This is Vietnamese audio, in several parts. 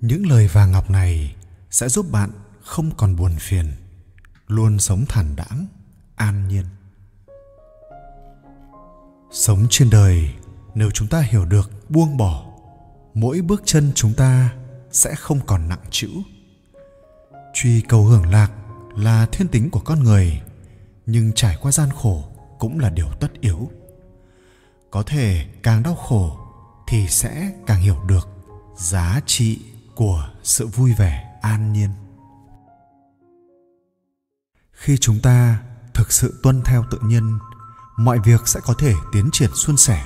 những lời vàng ngọc này sẽ giúp bạn không còn buồn phiền, luôn sống thản đãng, an nhiên. Sống trên đời, nếu chúng ta hiểu được buông bỏ, mỗi bước chân chúng ta sẽ không còn nặng trĩu. Truy cầu hưởng lạc là thiên tính của con người, nhưng trải qua gian khổ cũng là điều tất yếu. Có thể càng đau khổ thì sẽ càng hiểu được giá trị của sự vui vẻ an nhiên. Khi chúng ta thực sự tuân theo tự nhiên, mọi việc sẽ có thể tiến triển suôn sẻ.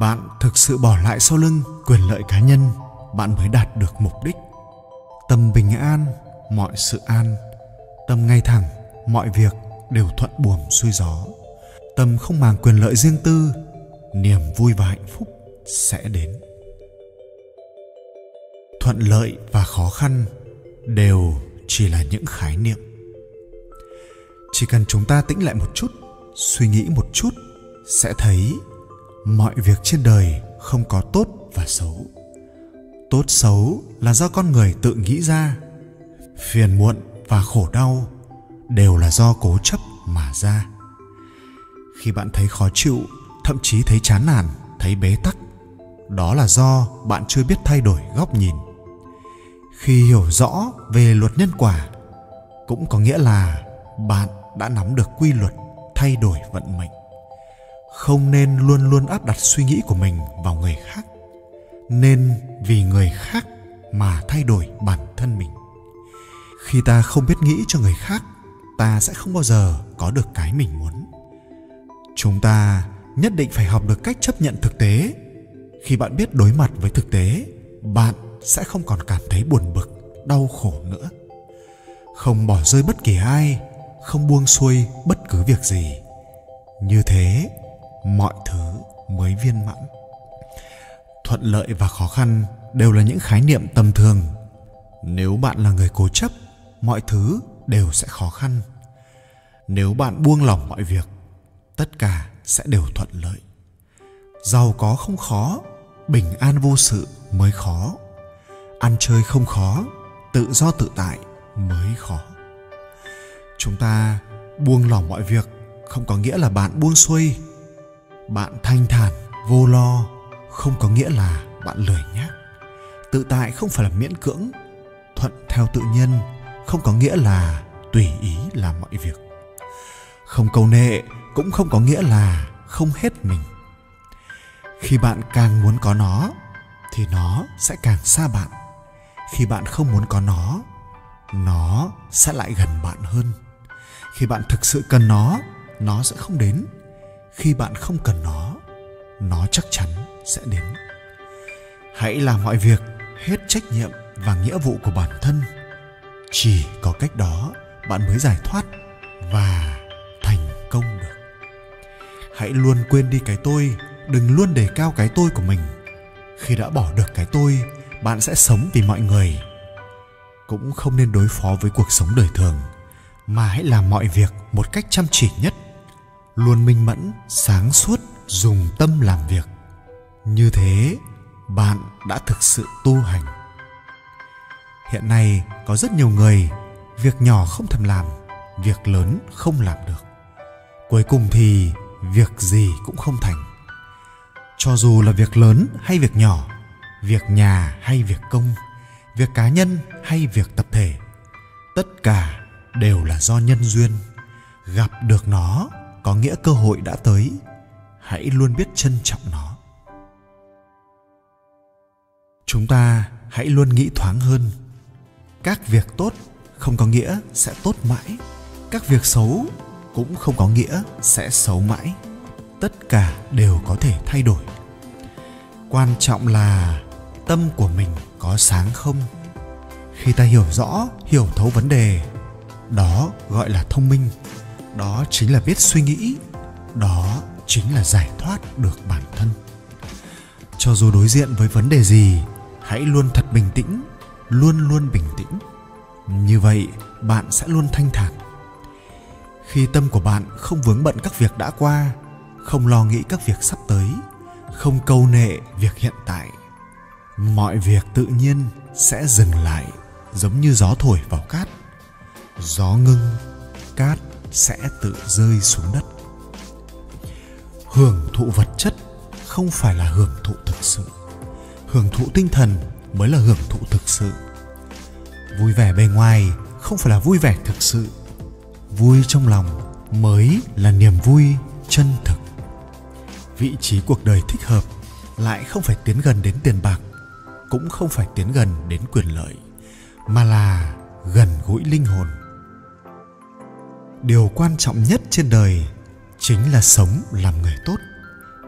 Bạn thực sự bỏ lại sau lưng quyền lợi cá nhân, bạn mới đạt được mục đích. Tâm bình an, mọi sự an. Tâm ngay thẳng, mọi việc đều thuận buồm xuôi gió. Tâm không màng quyền lợi riêng tư, niềm vui và hạnh phúc sẽ đến thuận lợi và khó khăn đều chỉ là những khái niệm. Chỉ cần chúng ta tĩnh lại một chút, suy nghĩ một chút, sẽ thấy mọi việc trên đời không có tốt và xấu. Tốt xấu là do con người tự nghĩ ra, phiền muộn và khổ đau đều là do cố chấp mà ra. Khi bạn thấy khó chịu, thậm chí thấy chán nản, thấy bế tắc, đó là do bạn chưa biết thay đổi góc nhìn khi hiểu rõ về luật nhân quả, cũng có nghĩa là bạn đã nắm được quy luật thay đổi vận mệnh. Không nên luôn luôn áp đặt suy nghĩ của mình vào người khác, nên vì người khác mà thay đổi bản thân mình. Khi ta không biết nghĩ cho người khác, ta sẽ không bao giờ có được cái mình muốn. Chúng ta nhất định phải học được cách chấp nhận thực tế. Khi bạn biết đối mặt với thực tế sẽ không còn cảm thấy buồn bực, đau khổ nữa. Không bỏ rơi bất kỳ ai, không buông xuôi bất cứ việc gì. Như thế, mọi thứ mới viên mãn. Thuận lợi và khó khăn đều là những khái niệm tầm thường. Nếu bạn là người cố chấp, mọi thứ đều sẽ khó khăn. Nếu bạn buông lỏng mọi việc, tất cả sẽ đều thuận lợi. Giàu có không khó, bình an vô sự mới khó ăn chơi không khó, tự do tự tại mới khó. Chúng ta buông lỏng mọi việc, không có nghĩa là bạn buông xuôi. Bạn thanh thản, vô lo, không có nghĩa là bạn lười nhác. Tự tại không phải là miễn cưỡng, thuận theo tự nhiên, không có nghĩa là tùy ý làm mọi việc. Không cầu nệ cũng không có nghĩa là không hết mình. Khi bạn càng muốn có nó, thì nó sẽ càng xa bạn khi bạn không muốn có nó nó sẽ lại gần bạn hơn. Khi bạn thực sự cần nó nó sẽ không đến. Khi bạn không cần nó nó chắc chắn sẽ đến. Hãy làm mọi việc hết trách nhiệm và nghĩa vụ của bản thân. Chỉ có cách đó bạn mới giải thoát và thành công được. Hãy luôn quên đi cái tôi, đừng luôn đề cao cái tôi của mình. Khi đã bỏ được cái tôi bạn sẽ sống vì mọi người. Cũng không nên đối phó với cuộc sống đời thường, mà hãy làm mọi việc một cách chăm chỉ nhất. Luôn minh mẫn, sáng suốt, dùng tâm làm việc. Như thế, bạn đã thực sự tu hành. Hiện nay, có rất nhiều người, việc nhỏ không thèm làm, việc lớn không làm được. Cuối cùng thì, việc gì cũng không thành. Cho dù là việc lớn hay việc nhỏ việc nhà hay việc công, việc cá nhân hay việc tập thể, tất cả đều là do nhân duyên. Gặp được nó có nghĩa cơ hội đã tới. Hãy luôn biết trân trọng nó. Chúng ta hãy luôn nghĩ thoáng hơn. Các việc tốt không có nghĩa sẽ tốt mãi. Các việc xấu cũng không có nghĩa sẽ xấu mãi. Tất cả đều có thể thay đổi. Quan trọng là tâm của mình có sáng không? Khi ta hiểu rõ, hiểu thấu vấn đề, đó gọi là thông minh. Đó chính là biết suy nghĩ. Đó chính là giải thoát được bản thân. Cho dù đối diện với vấn đề gì, hãy luôn thật bình tĩnh, luôn luôn bình tĩnh. Như vậy, bạn sẽ luôn thanh thản. Khi tâm của bạn không vướng bận các việc đã qua, không lo nghĩ các việc sắp tới, không câu nệ việc hiện tại mọi việc tự nhiên sẽ dừng lại giống như gió thổi vào cát. Gió ngưng, cát sẽ tự rơi xuống đất. Hưởng thụ vật chất không phải là hưởng thụ thực sự. Hưởng thụ tinh thần mới là hưởng thụ thực sự. Vui vẻ bề ngoài không phải là vui vẻ thực sự. Vui trong lòng mới là niềm vui chân thực. Vị trí cuộc đời thích hợp lại không phải tiến gần đến tiền bạc cũng không phải tiến gần đến quyền lợi, mà là gần gũi linh hồn. Điều quan trọng nhất trên đời chính là sống làm người tốt,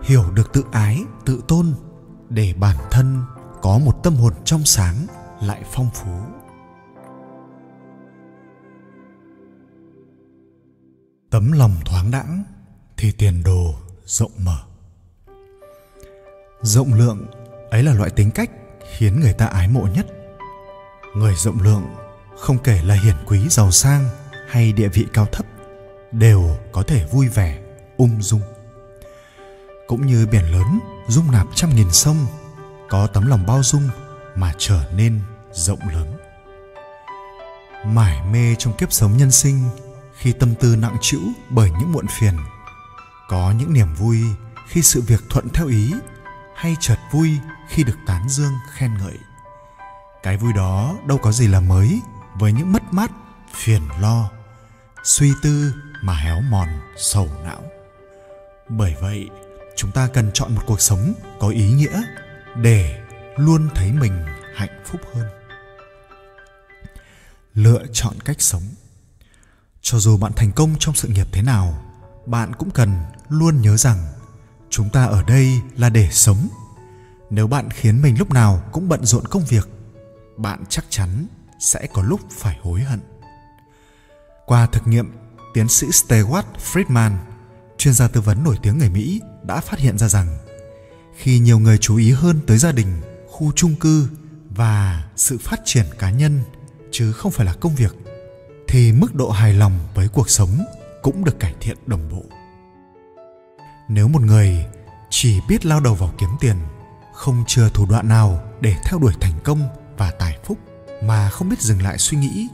hiểu được tự ái, tự tôn để bản thân có một tâm hồn trong sáng lại phong phú. Tấm lòng thoáng đãng thì tiền đồ rộng mở. Rộng lượng, ấy là loại tính cách khiến người ta ái mộ nhất. Người rộng lượng, không kể là hiển quý, giàu sang hay địa vị cao thấp, đều có thể vui vẻ, ung dung. Cũng như biển lớn, dung nạp trăm nghìn sông, có tấm lòng bao dung mà trở nên rộng lớn. Mải mê trong kiếp sống nhân sinh, khi tâm tư nặng trĩu bởi những muộn phiền, có những niềm vui khi sự việc thuận theo ý hay chợt vui khi được tán dương khen ngợi. Cái vui đó đâu có gì là mới với những mất mát, phiền lo, suy tư mà héo mòn, sầu não. Bởi vậy, chúng ta cần chọn một cuộc sống có ý nghĩa để luôn thấy mình hạnh phúc hơn. Lựa chọn cách sống. Cho dù bạn thành công trong sự nghiệp thế nào, bạn cũng cần luôn nhớ rằng chúng ta ở đây là để sống. Nếu bạn khiến mình lúc nào cũng bận rộn công việc, bạn chắc chắn sẽ có lúc phải hối hận. Qua thực nghiệm, tiến sĩ stewart friedman, chuyên gia tư vấn nổi tiếng người mỹ, đã phát hiện ra rằng khi nhiều người chú ý hơn tới gia đình, khu chung cư và sự phát triển cá nhân, chứ không phải là công việc, thì mức độ hài lòng với cuộc sống cũng được cải thiện đồng bộ nếu một người chỉ biết lao đầu vào kiếm tiền, không chừa thủ đoạn nào để theo đuổi thành công và tài phúc, mà không biết dừng lại suy nghĩ,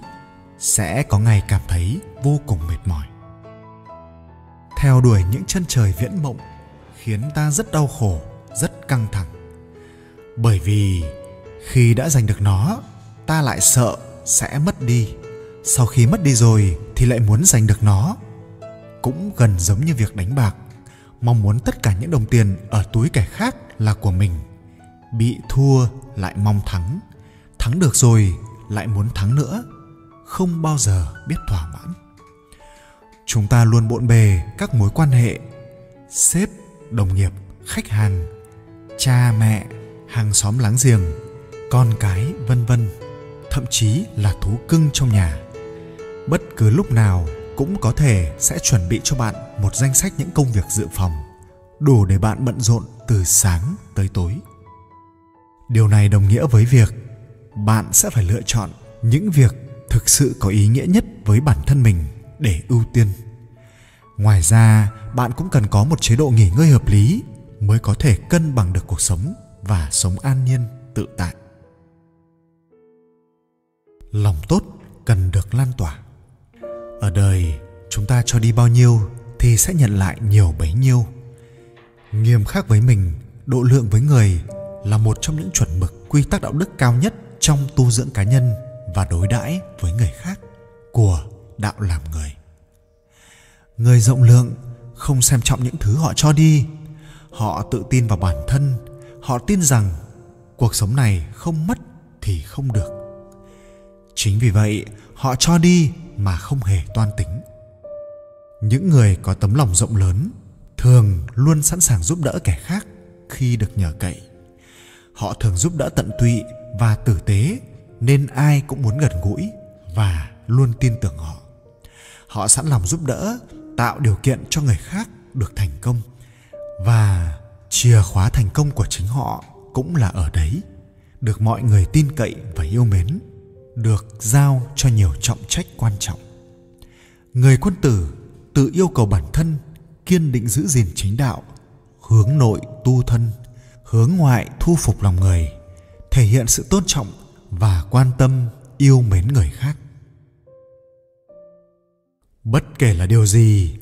sẽ có ngày cảm thấy vô cùng mệt mỏi. Theo đuổi những chân trời viễn mộng khiến ta rất đau khổ, rất căng thẳng. Bởi vì khi đã giành được nó, ta lại sợ sẽ mất đi. Sau khi mất đi rồi thì lại muốn giành được nó. Cũng gần giống như việc đánh bạc mong muốn tất cả những đồng tiền ở túi kẻ khác là của mình. Bị thua lại mong thắng thắng được rồi lại muốn thắng nữa, không bao giờ biết thỏa mãn. Chúng ta luôn bộn bề các mối quan hệ, sếp, đồng nghiệp, khách hàng, cha mẹ, hàng xóm láng giềng, con cái, vân vân, thậm chí là thú cưng trong nhà. Bất cứ lúc nào cũng có thể sẽ chuẩn bị cho bạn một danh sách những công việc dự phòng, đủ để bạn bận rộn từ sáng tới tối. Điều này đồng nghĩa với việc bạn sẽ phải lựa chọn những việc thực sự có ý nghĩa nhất với bản thân mình để ưu tiên. Ngoài ra, bạn cũng cần có một chế độ nghỉ ngơi hợp lý mới có thể cân bằng được cuộc sống và sống an nhiên, tự tại. Lòng tốt cần được lan tỏa đời, chúng ta cho đi bao nhiêu thì sẽ nhận lại nhiều bấy nhiêu. Nghiêm khắc với mình, độ lượng với người là một trong những chuẩn mực quy tắc đạo đức cao nhất trong tu dưỡng cá nhân và đối đãi với người khác của đạo làm người. Người rộng lượng không xem trọng những thứ họ cho đi. Họ tự tin vào bản thân. Họ tin rằng cuộc sống này không mất thì không được chính vì vậy, họ cho đi mà không hề toan tính. Những người có tấm lòng rộng lớn thường luôn sẵn sàng giúp đỡ kẻ khác khi được nhờ cậy. Họ thường giúp đỡ tận tụy và tử tế nên ai cũng muốn gần gũi và luôn tin tưởng họ. Họ sẵn lòng giúp đỡ, tạo điều kiện cho người khác được thành công và chìa khóa thành công của chính họ cũng là ở đấy, được mọi người tin cậy và yêu mến được giao cho nhiều trọng trách quan trọng. Người quân tử tự yêu cầu bản thân kiên định giữ gìn chính đạo, hướng nội tu thân, hướng ngoại thu phục lòng người, thể hiện sự tôn trọng và quan tâm yêu mến người khác. Bất kể là điều gì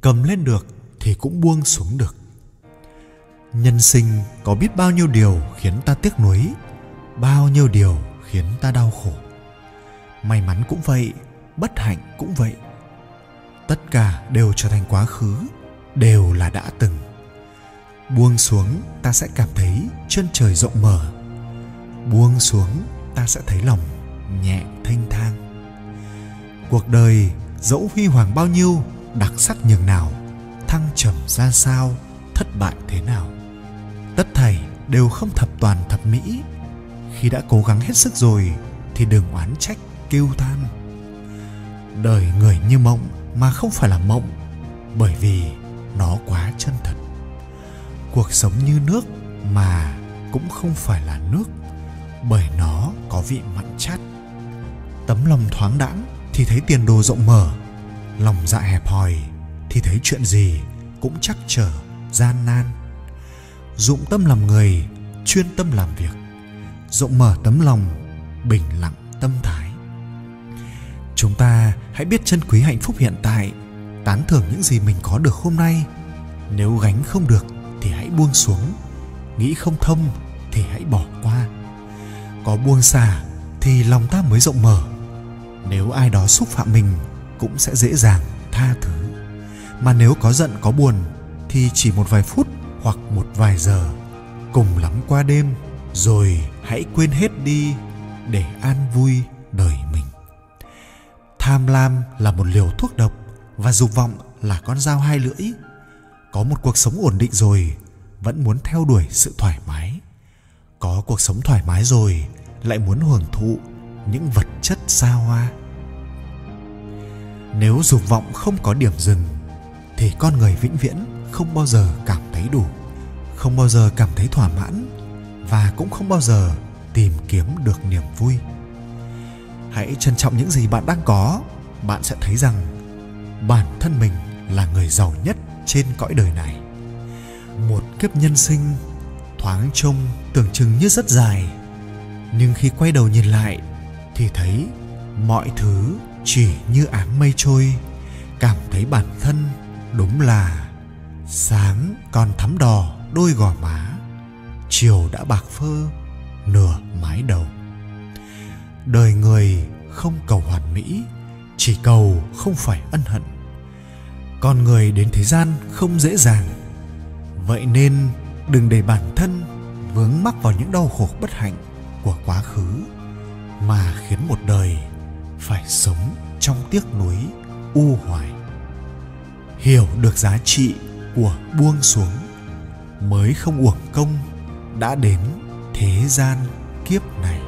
cầm lên được thì cũng buông xuống được. Nhân sinh có biết bao nhiêu điều khiến ta tiếc nuối, bao nhiêu điều khiến ta đau khổ may mắn cũng vậy, bất hạnh cũng vậy. Tất cả đều trở thành quá khứ, đều là đã từng. Buông xuống, ta sẽ cảm thấy chân trời rộng mở. Buông xuống, ta sẽ thấy lòng nhẹ thanh thang. Cuộc đời dẫu huy hoàng bao nhiêu, đặc sắc nhường nào, thăng trầm ra sao, thất bại thế nào. Tất thảy đều không thập toàn thập mỹ. Khi đã cố gắng hết sức rồi, thì đừng oán trách kêu than. Đời người như mộng mà không phải là mộng, bởi vì nó quá chân thật. Cuộc sống như nước mà cũng không phải là nước, bởi nó có vị mặn chát. Tấm lòng thoáng đãng thì thấy tiền đồ rộng mở, lòng dạ hẹp hòi thì thấy chuyện gì cũng chắc trở gian nan. Dụng tâm làm người, chuyên tâm làm việc, rộng mở tấm lòng, bình lặng tâm thái chúng ta hãy biết trân quý hạnh phúc hiện tại, tán thưởng những gì mình có được hôm nay. Nếu gánh không được thì hãy buông xuống, nghĩ không thông thì hãy bỏ qua. Có buông xả thì lòng ta mới rộng mở. Nếu ai đó xúc phạm mình cũng sẽ dễ dàng tha thứ. Mà nếu có giận, có buồn thì chỉ một vài phút hoặc một vài giờ, cùng lắm qua đêm, rồi hãy quên hết đi để an vui đời tham lam là một liều thuốc độc và dục vọng là con dao hai lưỡi. Có một cuộc sống ổn định rồi, vẫn muốn theo đuổi sự thoải mái. Có cuộc sống thoải mái rồi, lại muốn hưởng thụ những vật chất xa hoa. Nếu dục vọng không có điểm dừng, thì con người vĩnh viễn không bao giờ cảm thấy đủ, không bao giờ cảm thấy thỏa mãn và cũng không bao giờ tìm kiếm được niềm vui hãy trân trọng những gì bạn đang có. Bạn sẽ thấy rằng bản thân mình là người giàu nhất trên cõi đời này. Một kiếp nhân sinh thoáng trông tưởng chừng như rất dài, nhưng khi quay đầu nhìn lại thì thấy mọi thứ chỉ như áng mây trôi. Cảm thấy bản thân đúng là sáng còn thắm đỏ đôi gò má. Chiều đã bạc phơ nửa mái đầu đời người không cầu hoàn mỹ, chỉ cầu không phải ân hận. Con người đến thế gian không dễ dàng. Vậy nên đừng để bản thân vướng mắc vào những đau khổ bất hạnh của quá khứ, mà khiến một đời phải sống trong tiếc nuối, u hoài. Hiểu được giá trị của buông xuống, mới không uổng công đã đến thế gian kiếp này.